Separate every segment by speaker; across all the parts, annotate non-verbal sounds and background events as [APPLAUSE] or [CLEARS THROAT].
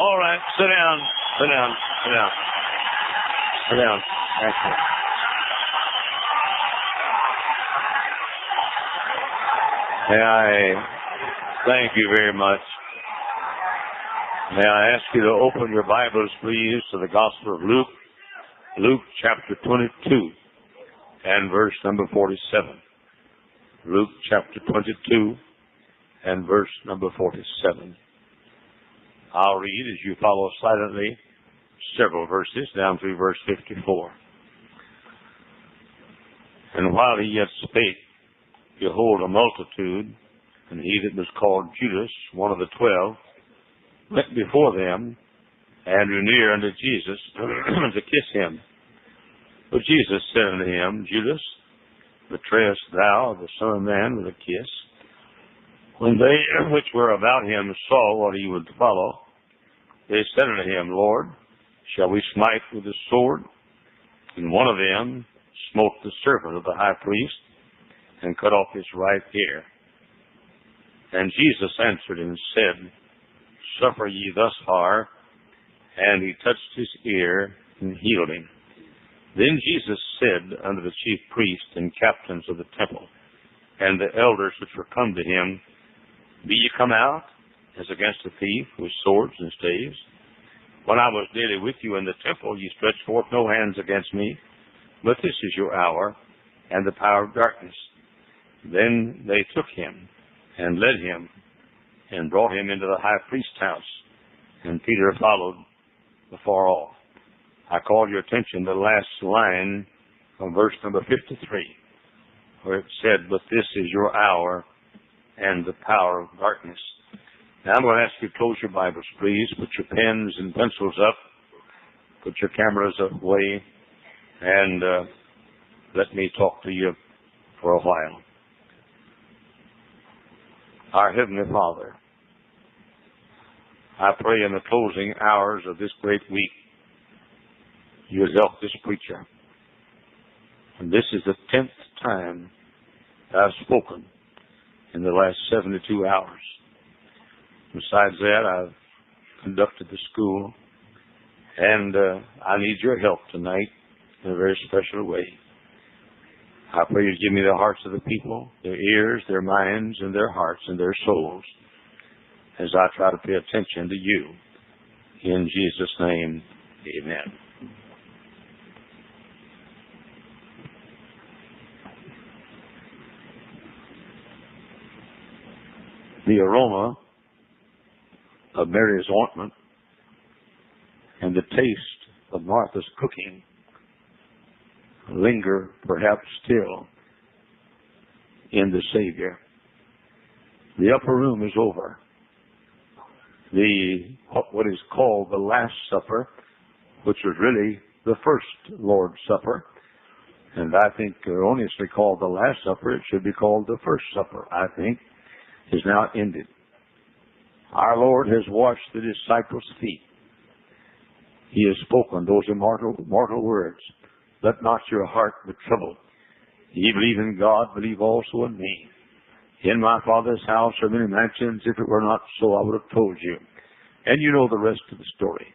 Speaker 1: All right, sit down, sit down, sit down. Sit down. Thank you. May I thank you very much. May I ask you to open your Bibles, please, to the Gospel of Luke, Luke chapter 22 and verse number 47. Luke chapter 22 and verse number 47. I'll read as you follow silently several verses down through verse 54. And while he yet spake, behold, a multitude, and he that was called Judas, one of the twelve, went before them and drew near unto Jesus [CLEARS THROAT] to kiss him. But Jesus said unto him, Judas, betrayest thou the Son of Man with a kiss? When they [CLEARS THROAT] which were about him saw what he would follow, they said unto him, Lord, shall we smite with the sword? And one of them smote the servant of the high priest and cut off his right ear. And Jesus answered and said, Suffer ye thus far. And he touched his ear and healed him. Then Jesus said unto the chief priests and captains of the temple, and the elders which were come to him, Be ye come out, as against a thief, with swords and staves? When I was daily with you in the temple, you stretched forth no hands against me, but this is your hour, and the power of darkness. Then they took him, and led him, and brought him into the high priest's house, and Peter followed afar off. I call your attention to the last line from verse number 53, where it said, But this is your hour and the power of darkness. Now I'm going to ask you to close your Bibles, please. Put your pens and pencils up. Put your cameras away. And uh, let me talk to you for a while. Our Heavenly Father, I pray in the closing hours of this great week, you help this preacher. And this is the tenth time I've spoken in the last 72 hours. Besides that, I've conducted the school, and uh, I need your help tonight in a very special way. I pray you give me the hearts of the people, their ears, their minds, and their hearts and their souls as I try to pay attention to you. In Jesus' name, amen. The aroma of Mary's ointment and the taste of Martha's cooking linger perhaps still in the Savior. The upper room is over. The what is called the Last Supper, which was really the first Lord's Supper, and I think erroneously called the Last Supper, it should be called the First Supper, I think, is now ended. Our Lord has washed the disciples' feet. He has spoken those immortal, mortal words. Let not your heart be troubled. Ye believe in God, believe also in me. In my Father's house are many mansions. If it were not so, I would have told you. And you know the rest of the story.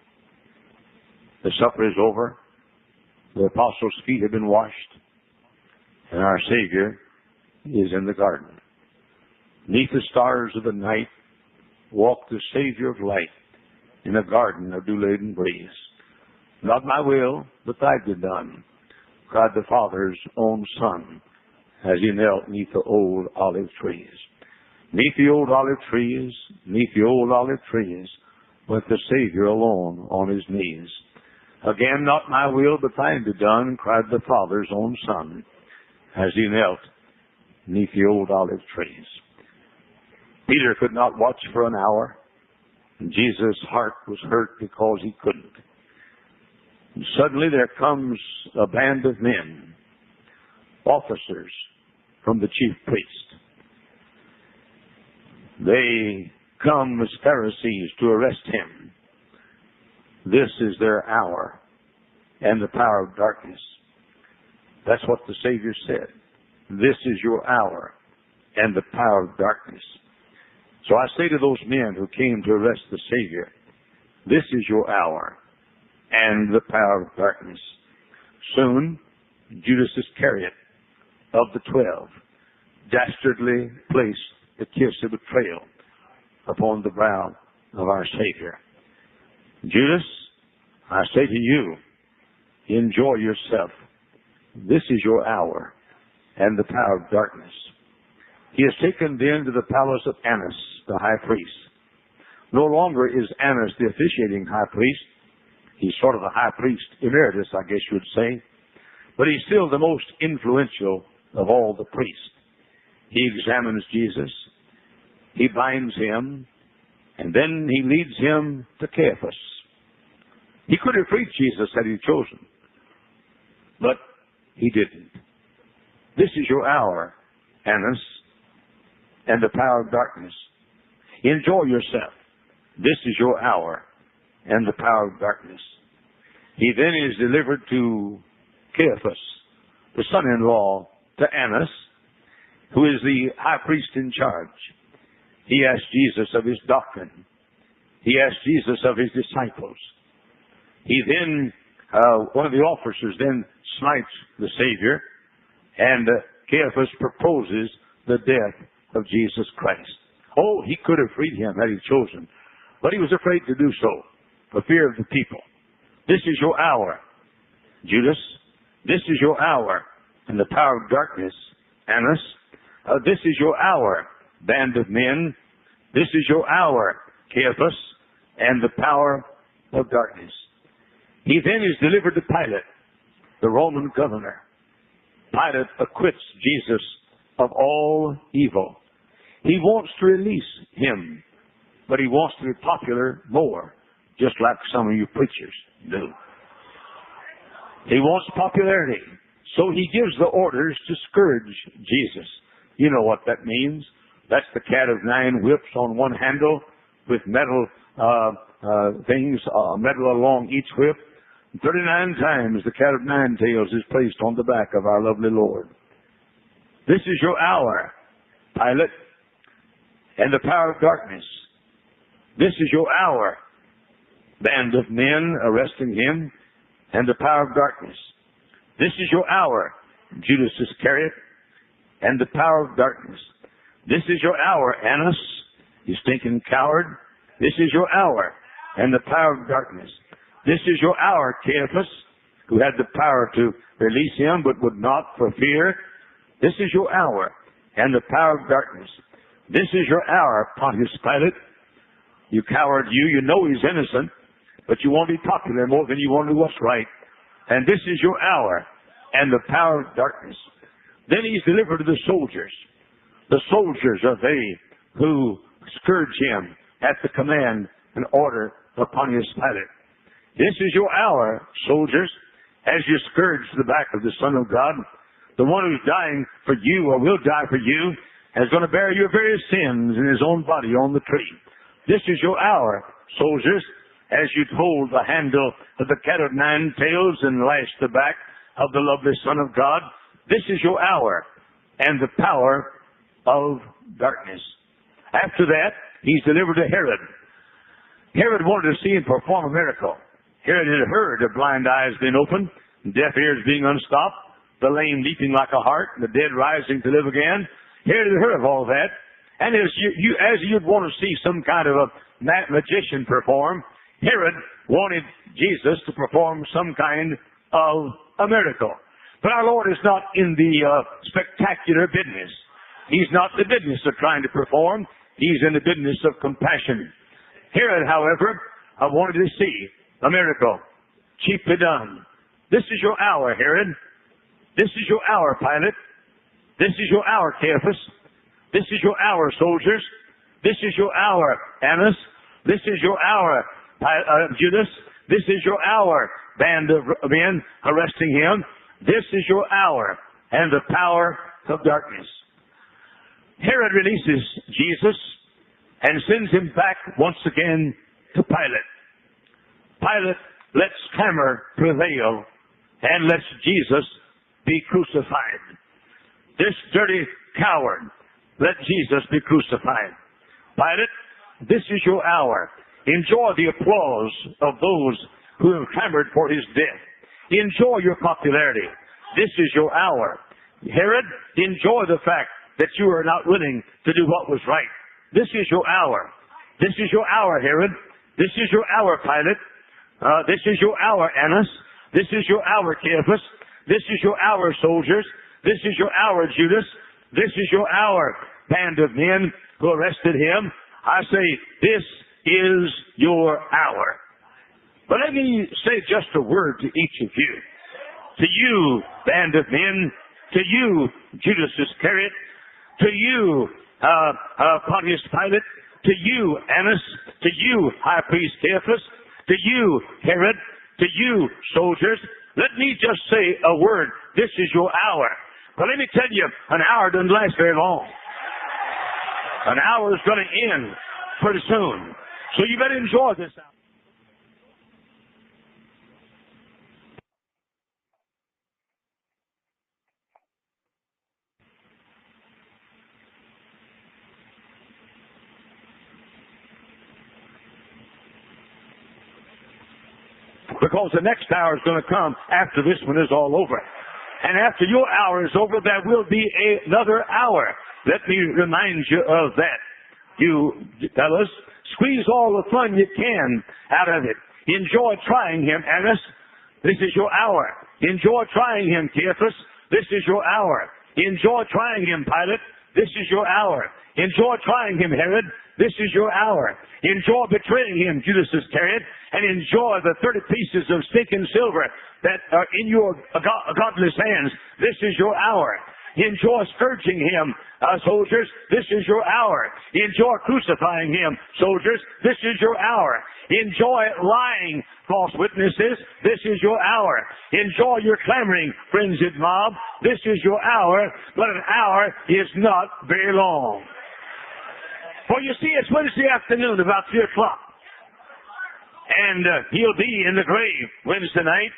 Speaker 1: The supper is over. The apostles' feet have been washed. And our Savior is in the garden. Neath the stars of the night walked the Savior of light in a garden of dew-laden breeze. Not my will, but thy be done, cried the Father's own Son as he knelt neath the old olive trees. Neath the old olive trees, neath the old olive trees, went the Savior alone on his knees. Again, not my will, but thine be done, cried the Father's own Son as he knelt neath the old olive trees. Peter could not watch for an hour. And Jesus' heart was hurt because he couldn't. And suddenly there comes a band of men, officers from the chief priest. They come as Pharisees to arrest him. This is their hour and the power of darkness. That's what the Savior said. This is your hour and the power of darkness. So I say to those men who came to arrest the Savior, this is your hour and the power of darkness. Soon, Judas Iscariot of the twelve dastardly placed the kiss of betrayal upon the brow of our Savior. Judas, I say to you, enjoy yourself. This is your hour and the power of darkness. He is taken then to the palace of Annas, the high priest. No longer is Annas the officiating high priest. He's sort of the high priest emeritus, I guess you would say. But he's still the most influential of all the priests. He examines Jesus. He binds him. And then he leads him to Caiaphas. He could have freed Jesus had he chosen. But he didn't. This is your hour, Annas, and the power of darkness. Enjoy yourself. This is your hour and the power of darkness. He then is delivered to Caiaphas, the son-in-law to Annas, who is the high priest in charge. He asked Jesus of his doctrine. He asked Jesus of his disciples. He then, uh, one of the officers then smites the Savior, and uh, Caiaphas proposes the death of Jesus Christ. Oh, he could have freed him had he chosen, but he was afraid to do so for fear of the people. This is your hour, Judas. This is your hour, and the power of darkness, Annas. Uh, this is your hour, band of men. This is your hour, Caiaphas, and the power of darkness. He then is delivered to Pilate, the Roman governor. Pilate acquits Jesus of all evil. He wants to release him, but he wants to be popular more, just like some of you preachers do. He wants popularity, so he gives the orders to scourge Jesus. You know what that means. That's the cat of nine whips on one handle with metal uh, uh, things, uh, metal along each whip. 39 times the cat of nine tails is placed on the back of our lovely Lord. This is your hour, Pilate, and the power of darkness. This is your hour, band of men arresting him, and the power of darkness. This is your hour, Judas Iscariot, and the power of darkness. This is your hour, Annas, you stinking coward. This is your hour, and the power of darkness. This is your hour, Caiaphas, who had the power to release him but would not for fear. This is your hour and the power of darkness. This is your hour, Pontius Pilate. You coward, you, you know he's innocent, but you want to be popular more than you want to do what's right. And this is your hour and the power of darkness. Then he's delivered to the soldiers. The soldiers are they who scourge him at the command and order of Pontius Pilate. This is your hour, soldiers, as you scourge the back of the Son of God. The one who's dying for you or will die for you is going to bear your various sins in his own body on the tree. This is your hour, soldiers, as you hold the handle of the cat of nine tails and lash the back of the lovely Son of God. This is your hour and the power of darkness. After that, he's delivered to Herod. Herod wanted to see him perform a miracle. Herod had heard of blind eyes being opened, deaf ears being unstopped, the lame leaping like a hart, the dead rising to live again. Herod had heard of all that. And as you, you as you'd want to see some kind of a magician perform, Herod wanted Jesus to perform some kind of a miracle. But our Lord is not in the uh, spectacular business. He's not the business of trying to perform. He's in the business of compassion. Herod, however, I wanted to see a miracle. Cheaply done. This is your hour, Herod. This is your hour, Pilate. This is your hour, Caiaphas. This is your hour, soldiers. This is your hour, Annas. This is your hour, uh, Judas. This is your hour, band of men arresting him. This is your hour and the power of darkness. Herod releases Jesus and sends him back once again to Pilate. Pilate lets clamor prevail and lets Jesus be crucified. This dirty coward let Jesus be crucified. Pilate, this is your hour. Enjoy the applause of those who have clamored for his death. Enjoy your popularity. This is your hour. Herod, enjoy the fact that you are not willing to do what was right. This is your hour. This is your hour, Herod. This is your hour, Pilate. Uh, this is your hour, Annas. This is your hour, Caiaphas. This is your hour, soldiers. This is your hour, Judas. This is your hour, band of men who arrested him. I say, this is your hour. But let me say just a word to each of you. To you, band of men, to you, Judas Iscariot, to you, uh, uh, Pontius Pilate, to you, Annas, to you, High Priest Caiaphas, to you, Herod, to you, soldiers, let me just say a word. This is your hour. But let me tell you, an hour doesn't last very long. An hour is going to end pretty soon. So you better enjoy this hour. Because the next hour is going to come after this one is all over. And after your hour is over, there will be another hour. Let me remind you of that. You fellas, squeeze all the fun you can out of it. Enjoy trying him, Annas. This is your hour. Enjoy trying him, Caiaphas. This is your hour. Enjoy trying him, Pilate. This is your hour. Enjoy trying him, Herod. This is your hour. Enjoy betraying him, Judas Iscariot, and enjoy the 30 pieces of stinking silver that are in your godless hands. This is your hour. Enjoy scourging him, uh, soldiers. This is your hour. Enjoy crucifying him, soldiers. This is your hour. Enjoy lying, false witnesses. This is your hour. Enjoy your clamoring, frenzied mob. This is your hour, but an hour is not very long. For you see, it's Wednesday afternoon, about 3 o'clock. And uh, he'll be in the grave Wednesday night,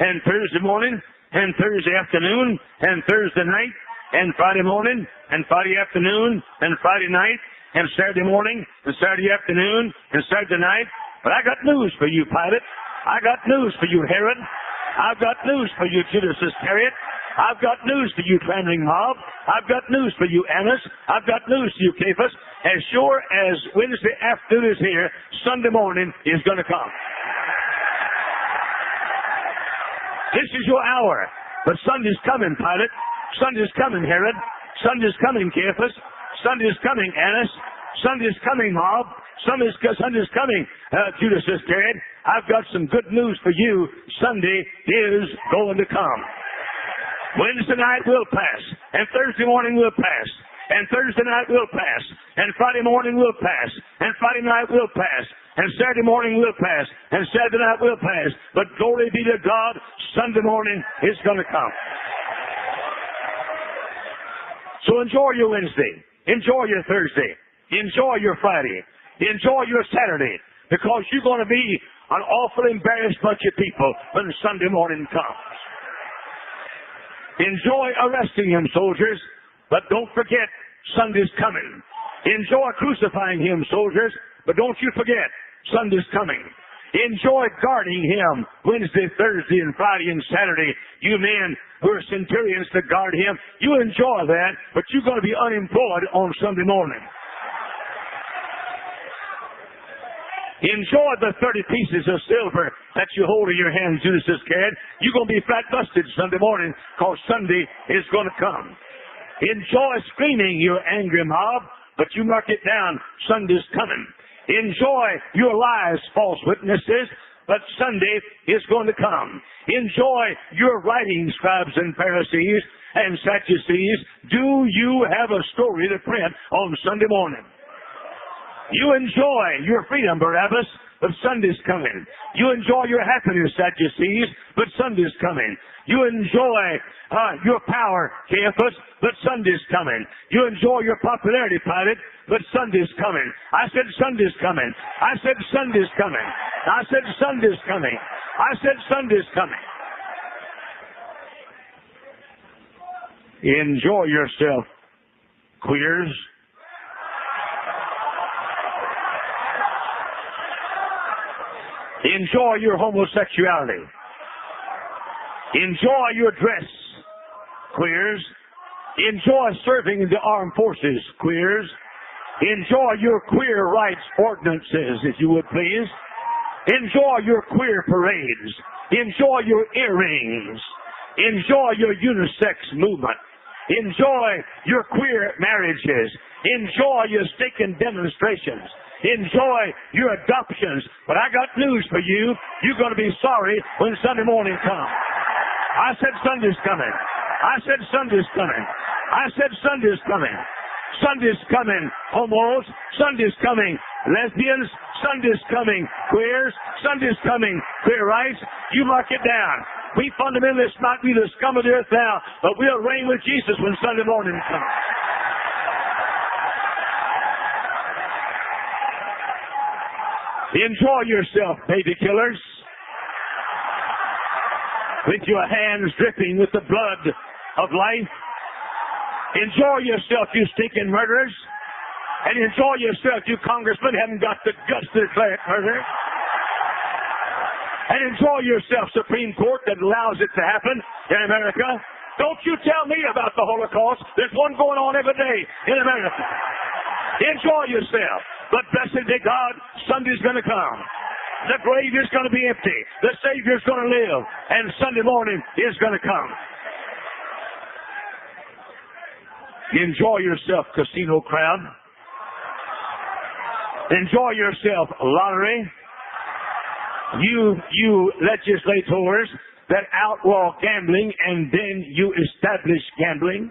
Speaker 1: and Thursday morning, and Thursday afternoon, and Thursday night, and Friday morning, and Friday afternoon, and Friday night, and Saturday morning, and Saturday afternoon, and Saturday night. But I got news for you, Pilate. I got news for you, Herod. I've got news for you, Judas Iscariot. I've got news for you, clamoring mob. I've got news for you, Annas. I've got news for you, Cephas. As sure as Wednesday afternoon is here, Sunday morning is going to come. This is your hour. But Sunday's coming, Pilate. Sunday's coming, Herod. Sunday's coming, Caiaphas. Sunday's coming, Annas. Sunday's coming, Mob. Sunday's, Sunday's coming, uh, Judas Iscariot. I've got some good news for you. Sunday is going to come. Wednesday night will pass, and Thursday morning will pass, and Thursday night will pass, and Friday morning will pass, and Friday night will pass, and Saturday morning will pass, and Saturday night will pass. But glory be to God, Sunday morning is going to come. So enjoy your Wednesday. Enjoy your Thursday. Enjoy your Friday. Enjoy your Saturday. Because you're going to be an awful embarrassed bunch of people when Sunday morning comes. Enjoy arresting him, soldiers, but don't forget Sunday's coming. Enjoy crucifying him, soldiers, but don't you forget Sunday's coming. Enjoy guarding him Wednesday, Thursday, and Friday and Saturday. You men who are centurions to guard him, you enjoy that, but you're going to be unemployed on Sunday morning. Enjoy the 30 pieces of silver that you hold in your hand, Judas Iscariot. You're going to be flat busted Sunday morning because Sunday is going to come. Enjoy screaming, you angry mob, but you mark it down, Sunday's coming. Enjoy your lies, false witnesses, but Sunday is going to come. Enjoy your writing, scribes and Pharisees and Sadducees. Do you have a story to print on Sunday morning? You enjoy your freedom, Barabbas, but Sunday's coming. You enjoy your happiness, Sadducees, but Sunday's coming. You enjoy uh, your power, Caiaphas, but Sunday's coming. You enjoy your popularity, Pilate, but Sunday's coming. I said Sunday's coming. I said Sunday's coming. I said Sunday's coming. I said Sunday's coming. Enjoy yourself, queers. Enjoy your homosexuality. Enjoy your dress, queers. Enjoy serving in the armed forces, queers. Enjoy your queer rights ordinances, if you would please. Enjoy your queer parades. Enjoy your earrings. Enjoy your unisex movement. Enjoy your queer marriages. Enjoy your stinking demonstrations. Enjoy your adoptions. But I got news for you. You're going to be sorry when Sunday morning comes. I said Sunday's coming. I said Sunday's coming. I said Sunday's coming. Sunday's coming, homos. Sunday's coming, lesbians. Sunday's coming, queers. Sunday's coming, queer rights. You mark it down. We fundamentalists might be the scum of the earth now, but we'll reign with Jesus when Sunday morning comes. Enjoy yourself, baby killers. With your hands dripping with the blood of life. Enjoy yourself, you stinking murderers. And enjoy yourself, you congressmen haven't got the guts to declare it murder. And enjoy yourself, Supreme Court, that allows it to happen in America. Don't you tell me about the Holocaust. There's one going on every day in America. Enjoy yourself. But blessed be God, Sunday's going to come. The grave is going to be empty. The Savior's going to live. And Sunday morning is going to come. Enjoy yourself, casino crowd. Enjoy yourself, lottery. You, you legislators that outlaw gambling and then you establish gambling.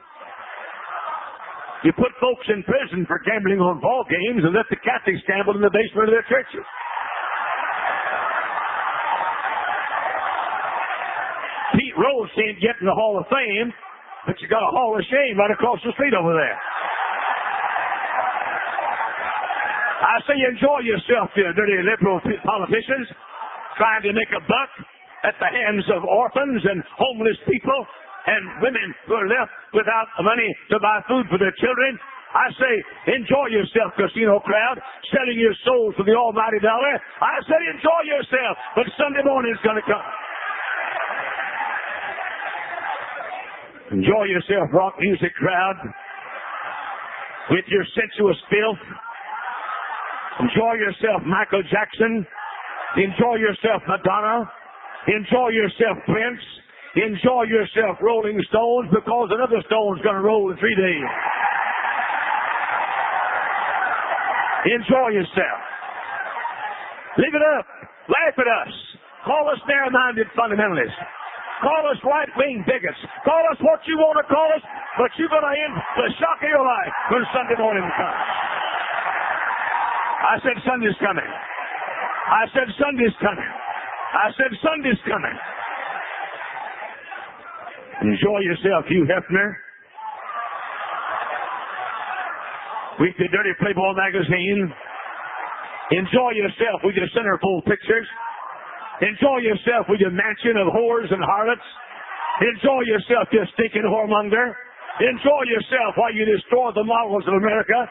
Speaker 1: You put folks in prison for gambling on ball games and let the Catholics gamble in the basement of their churches. Pete Rose ain't in the Hall of Fame, but you got a Hall of Shame right across the street over there. I say enjoy yourself, you dirty liberal politicians, trying to make a buck at the hands of orphans and homeless people and women who are left without money to buy food for their children. I say, enjoy yourself, casino crowd, selling your souls for the almighty dollar. I said, enjoy yourself, but Sunday morning is going to come. Enjoy yourself, rock music crowd, with your sensuous filth. Enjoy yourself, Michael Jackson. Enjoy yourself, Madonna. Enjoy yourself, Prince. Enjoy yourself, Rolling Stones, because another stone's going to roll in three days. Enjoy yourself. Live it up. Laugh at us. Call us narrow-minded fundamentalists. Call us right-wing bigots. Call us what you want to call us, but you're going to end the shock of your life when Sunday morning comes. I said Sunday's coming. I said Sunday's coming. I said Sunday's coming. Enjoy yourself, Hugh Hefner. Weekly Dirty Playboy magazine. Enjoy yourself with your centerfold pictures. Enjoy yourself with your mansion of whores and harlots. Enjoy yourself, you stinking whoremonger. Enjoy yourself while you destroy the models of America.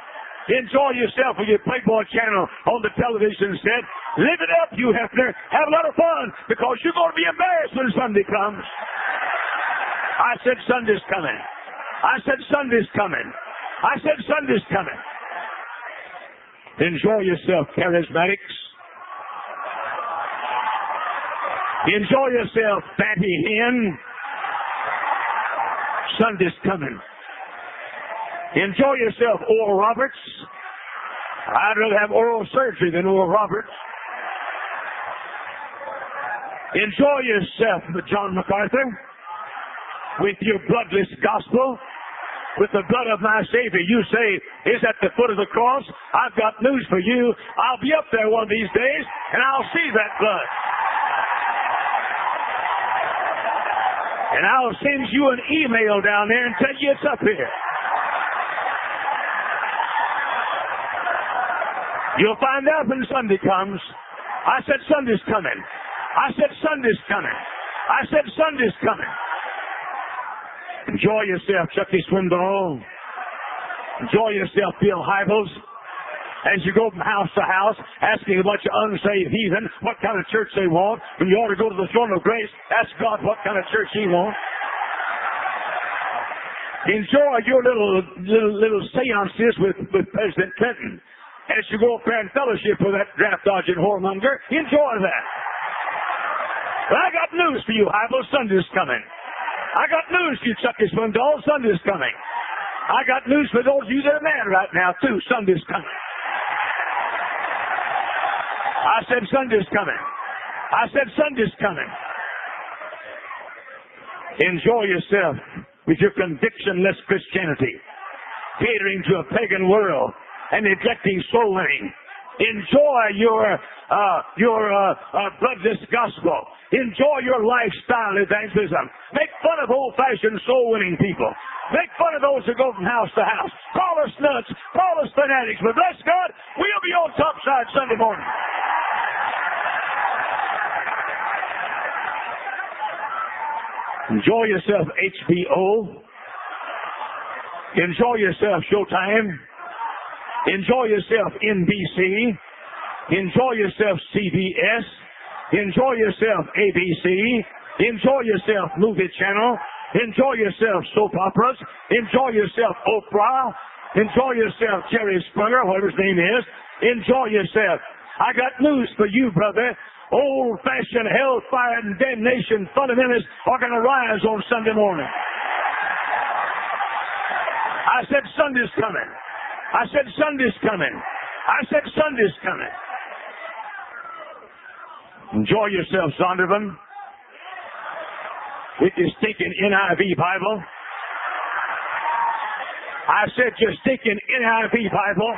Speaker 1: Enjoy yourself with your Playboy channel on the television set. Live it up, you Hefner. Have a lot of fun because you're going to be embarrassed when Sunday comes. I said Sunday's coming. I said Sunday's coming. I said Sunday's coming. Enjoy yourself, charismatics. Enjoy yourself, fatty hen. Sunday's coming. Enjoy yourself, Oral Roberts. I'd rather have oral surgery than Oral Roberts. Enjoy yourself, John MacArthur with your bloodless gospel, with the blood of my Savior, you say is at the foot of the cross. I've got news for you. I'll be up there one of these days, and I'll see that blood. And I'll send you an email down there and tell you it's up here. You'll find out when Sunday comes. I said Sunday's coming. I said Sunday's coming. I said Sunday's coming. Enjoy yourself, Chucky Swindoll. Enjoy yourself, Bill Hybels. as you go from house to house asking a bunch of unsaved heathen what kind of church they want, when you ought to go to the throne of grace, ask God what kind of church He wants. Enjoy your little little little seances with, with President Clinton. As you go up there and fellowship with that draft dodging whoremonger, enjoy that. But I got news for you, Hybels. Sunday's coming. I got news for you, Chucky Swindoll. Sunday's coming. I got news for those of you that are mad right now, too. Sunday's coming. I said Sunday's coming. I said Sunday's coming. Enjoy yourself with your convictionless Christianity, catering to a pagan world and neglecting soul winning. Enjoy your uh, your uh, uh, bloodless gospel. Enjoy your lifestyle evangelism. Make fun of old-fashioned soul-winning people. Make fun of those who go from house to house. Call us nuts. Call us fanatics. But bless God, we'll be on top side Sunday morning. Enjoy yourself, HBO. Enjoy yourself, Showtime. Enjoy yourself, NBC. Enjoy yourself, CBS. Enjoy yourself, ABC. Enjoy yourself, Movie Channel. Enjoy yourself, soap operas. Enjoy yourself, Oprah. Enjoy yourself, Jerry Springer, whatever his name is. Enjoy yourself. I got news for you, brother. Old-fashioned hellfire and damnation fundamentalists are going to rise on Sunday morning. I said Sunday's coming. I said Sunday's coming. I said Sunday's coming. Enjoy yourself, Zondervan. With your stinking NIV Bible. I said your stinking NIV Bible.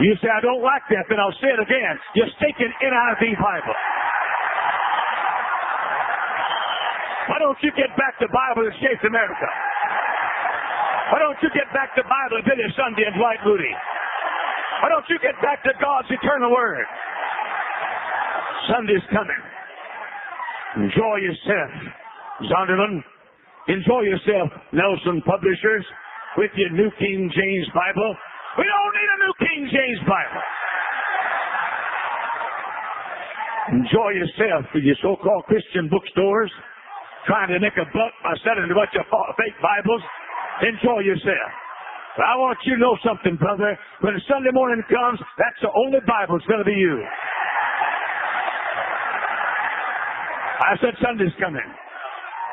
Speaker 1: You say, I don't like that, then I'll say it again. Your stinking NIV Bible. Why don't you get back to Bible that shaped America? Why don't you get back to Bible Billy Sunday and Dwight Moody? Why don't you get back to God's eternal word? Sunday's coming. Enjoy yourself, Zondervan. Enjoy yourself, Nelson Publishers, with your New King James Bible. We don't need a New King James Bible. Enjoy yourself with your so-called Christian bookstores, trying to make a buck by selling a bunch of fake Bibles. Enjoy yourself. I want you to know something, brother. When Sunday morning comes, that's the only Bible that's going to be you. I said Sunday's coming.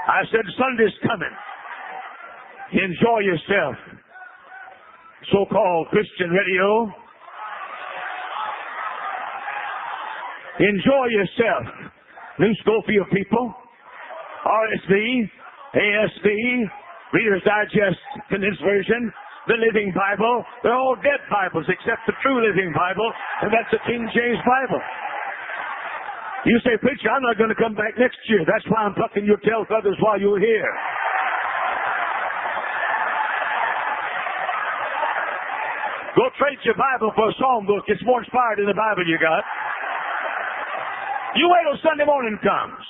Speaker 1: I said Sunday's coming. Enjoy yourself. So-called Christian radio. Enjoy yourself. New Scofield people. RSV, ASV, Reader's Digest Condensed Version, the Living Bible. They're all dead Bibles except the true Living Bible, and that's the King James Bible. You say, preacher, I'm not going to come back next year. That's why I'm plucking your tail feathers while you're here. Go trade your Bible for a songbook. It's more inspired than the Bible you got. You wait till Sunday morning comes.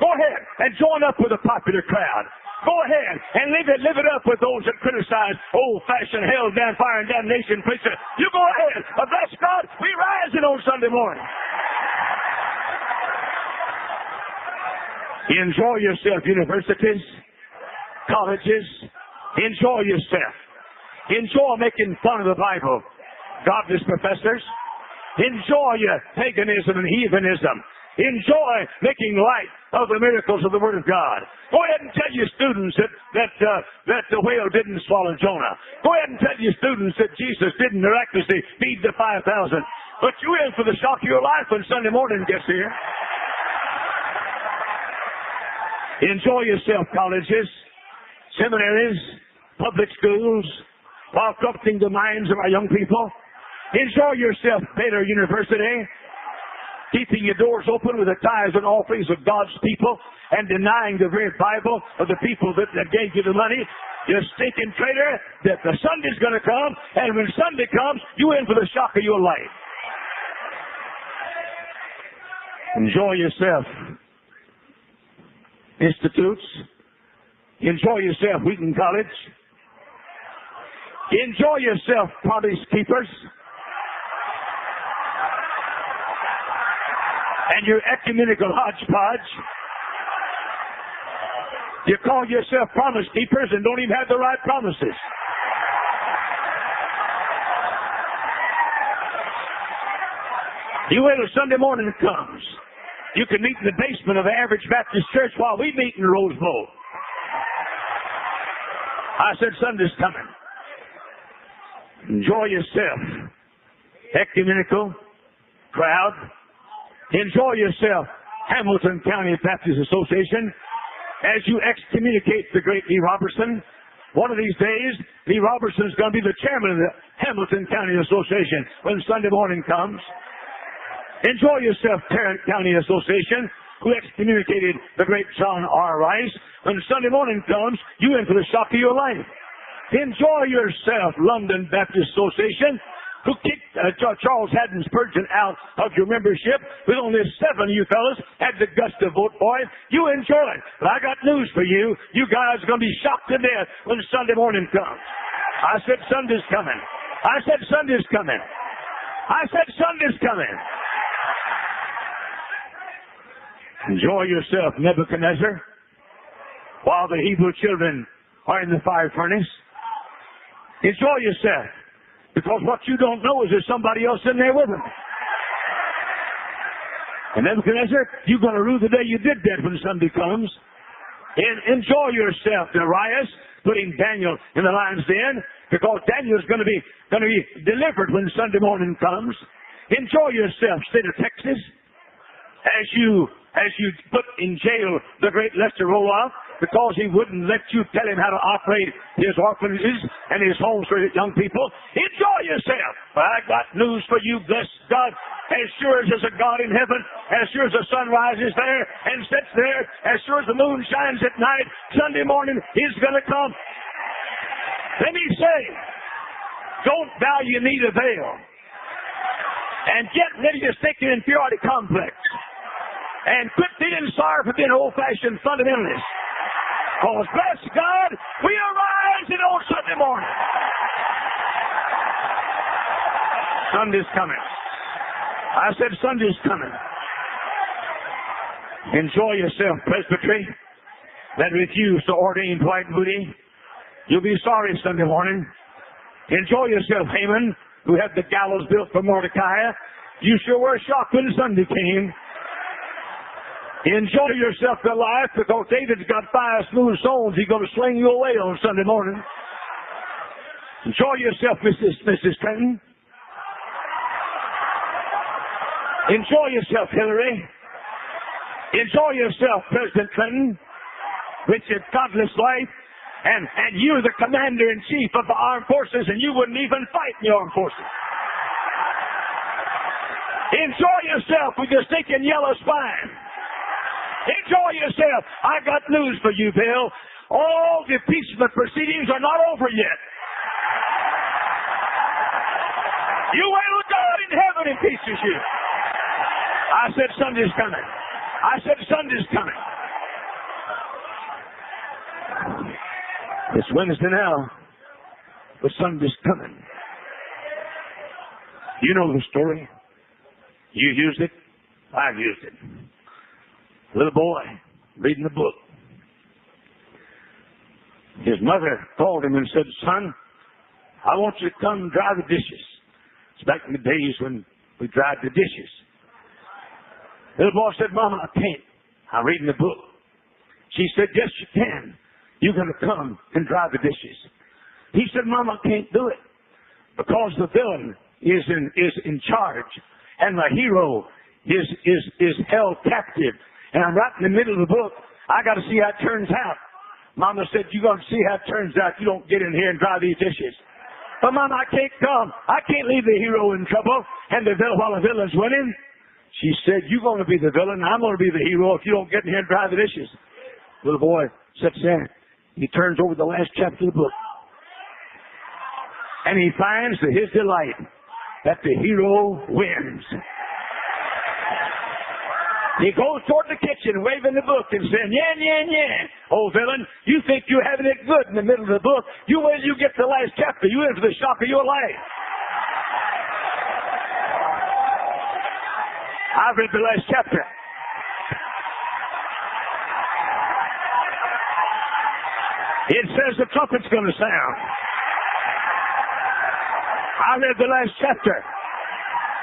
Speaker 1: Go ahead and join up with the popular crowd. Go ahead and live it, live it up with those that criticize old-fashioned hell, damn fire, and damnation preacher. You go ahead. But bless God, we rising on Sunday morning. Enjoy yourself, universities, colleges. Enjoy yourself. Enjoy making fun of the Bible. Godless professors. Enjoy your paganism and heathenism. Enjoy making light of the miracles of the Word of God. Go ahead and tell your students that that uh, that the whale didn't swallow Jonah. Go ahead and tell your students that Jesus didn't miraculously feed the five thousand. But you in for the shock of your life when Sunday morning gets here. Enjoy yourself, colleges, seminaries, public schools, while corrupting the minds of our young people. Enjoy yourself, Baylor University, keeping your doors open with the tithes and offerings of God's people and denying the very Bible of the people that, that gave you the money. You stinking traitor, that the Sunday's gonna come, and when Sunday comes, you in for the shock of your life. Enjoy yourself institutes. Enjoy yourself, Wheaton College. Enjoy yourself, promise keepers. And your ecumenical hodgepodge. You call yourself promise keepers and don't even have the right promises. You wait till Sunday morning comes. You can meet in the basement of the average Baptist church while we meet in Rose Bowl. I said Sunday's coming. Enjoy yourself. Ecumenical crowd. Enjoy yourself. Hamilton County Baptist Association. As you excommunicate the great Lee Roberson, one of these days, Lee Roberson is going to be the chairman of the Hamilton County Association when Sunday morning comes. Enjoy yourself, Tarrant County Association, who excommunicated the great John R. Rice. When Sunday morning comes, you in for the shock of your life. Enjoy yourself, London Baptist Association, who kicked uh, Charles Haddon Spurgeon out of your membership with only seven of you fellas had the guts to vote for it. You enjoy it. But I got news for you. You guys are going to be shocked to death when Sunday morning comes. I said Sunday's coming. I said Sunday's coming. I said Sunday's coming. Enjoy yourself, Nebuchadnezzar, while the Hebrew children are in the fire furnace. Enjoy yourself. Because what you don't know is there's somebody else in there with him. And Nebuchadnezzar, you're going to rue the day you did that when Sunday comes. And enjoy yourself, Darius, putting Daniel in the lion's den, because Daniel's going to be going to be delivered when Sunday morning comes. Enjoy yourself, state of Texas, as you as you put in jail the great Lester Roloff because he wouldn't let you tell him how to operate his orphanages and his homes for young people. Enjoy yourself. But I got news for you, bless God. As sure as there's a God in heaven, as sure as the sun rises there and sets there, as sure as the moon shines at night, Sunday morning is going to come. Let me say, don't bow your knee to Baal and get rid of your inferiority complex and quit feeling sorry for being old-fashioned fundamentalists. Because bless God, we are rising on Sunday morning. Sunday's coming. I said Sunday's coming. Enjoy yourself, presbytery, that refuse to ordain Dwight Moody. You'll be sorry Sunday morning. Enjoy yourself, Haman, who had the gallows built for Mordecai. You sure were shocked when Sunday came. Enjoy yourself Goliath because David's got five smooth stones he's going to sling you away on Sunday morning. Enjoy yourself, Mrs. Mrs. Clinton. Enjoy yourself, Hillary. Enjoy yourself, President Clinton, with your godless life. And, and you're the commander in chief of the armed forces and you wouldn't even fight in the armed forces. Enjoy yourself with your stinking yellow spine. Enjoy yourself. I got news for you, Bill. All the impeachment proceedings are not over yet. You wait till God in heaven impeaches you. I said Sunday's coming. I said Sunday's coming. It's Wednesday now, but Sunday's coming. You know the story. You used it. I've used it little boy reading the book. His mother called him and said, Son, I want you to come dry the dishes. It's back in the days when we dried the dishes. Little boy said, Mama, I can't. I'm reading the book. She said, Yes, you can. You're going to come and dry the dishes. He said, Mama, I can't do it because the villain is in, is in charge and the hero is, is, is held captive and I'm right in the middle of the book. I got to see how it turns out. Mama said, you're going to see how it turns out. You don't get in here and dry these dishes. But Mama, I can't come. I can't leave the hero in trouble and the villain while the villain's winning. She said, you're going to be the villain. I'm going to be the hero if you don't get in here and dry the dishes. Little boy sits there. He turns over the last chapter of the book. And he finds to his delight that the hero wins. He goes toward the kitchen waving the book and saying, yeah, yeah, yeah. Old villain, you think you're having it good in the middle of the book. You wait till you get to the last chapter. You in for the shock of your life. I've read the last chapter. It says the trumpet's going to sound. I read the last chapter.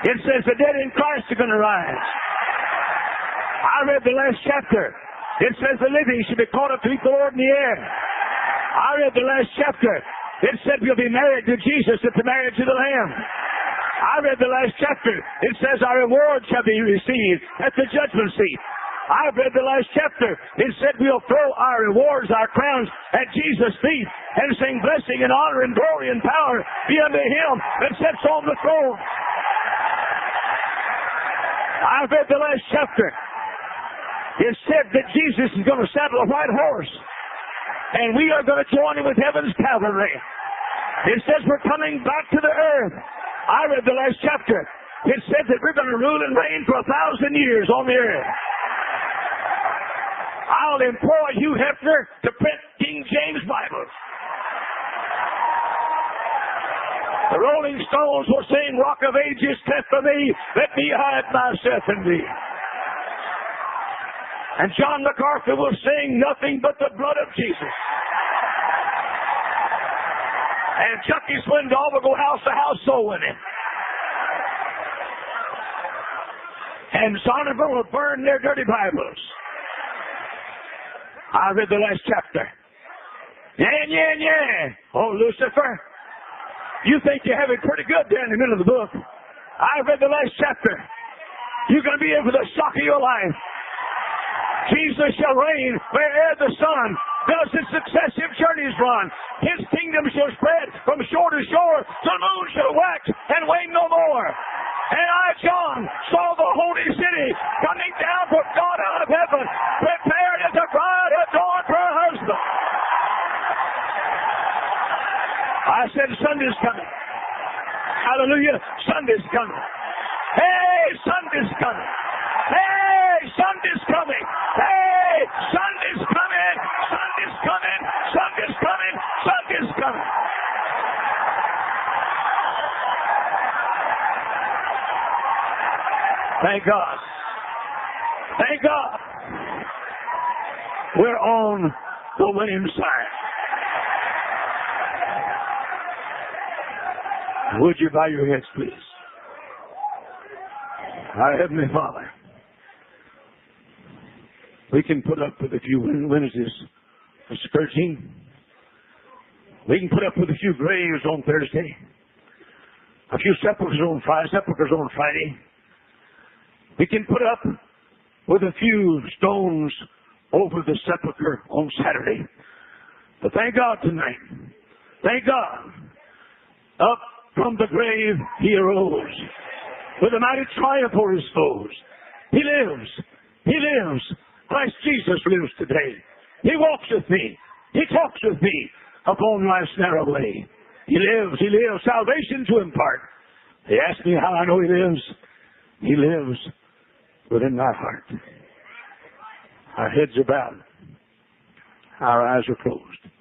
Speaker 1: It says the dead in Christ are going to rise. I read the last chapter. It says the living should be caught up to meet the Lord in the air. I read the last chapter. It said we'll be married to Jesus at the marriage of the Lamb. I read the last chapter. It says our reward shall be received at the judgment seat. I read the last chapter. It said we'll throw our rewards, our crowns at Jesus' feet and sing blessing and honor and glory and power be unto him that sits on the throne. I read the last chapter. It said that Jesus is going to saddle a white horse. And we are going to join him with heaven's cavalry. It says we're coming back to the earth. I read the last chapter. It said that we're going to rule and reign for a thousand years on the earth. I'll employ Hugh Hefner to print King James Bibles. The Rolling Stones were saying, Rock of Ages, Cleft for me, let me hide myself in thee. And John MacArthur will sing nothing but the blood of Jesus. And Chucky Swindoll will go house to house soul winning. And Zondervan will burn their dirty Bibles. I read the last chapter. Yeah, yeah, yeah. Oh, Lucifer, you think you have it pretty good there in the middle of the book. I read the last chapter. You're going to be in for the shock of your life. Jesus shall reign where'er the sun does its successive journeys run. His kingdom shall spread from shore to shore. The moon shall wax and wane no more. And I, John, saw the holy city coming down from God out of heaven, prepared as a bride adorned for her husband. I said, Sunday's coming. Hallelujah. Sunday's coming. Hey, Sunday's coming. Sunday's coming. Hey, Sunday's coming. Sunday's coming. Sunday's coming. Sunday's coming. Thank God. Thank God. We're on the winning side. Would you bow your heads, please? Our Heavenly Father, we can put up with a few Wednesdays of scourging. We can put up with a few graves on Thursday, a few sepulchres on Friday, sepulchres on Friday. We can put up with a few stones over the sepulchre on Saturday. But thank God tonight. Thank God. Up from the grave he arose with a mighty triumph for his foes. He lives. He lives. Christ Jesus lives today. He walks with me. He talks with me upon life's narrow way. He lives. He lives. Salvation to impart. They ask me how I know he lives. He lives within my heart. Our heads are bowed. Our eyes are closed.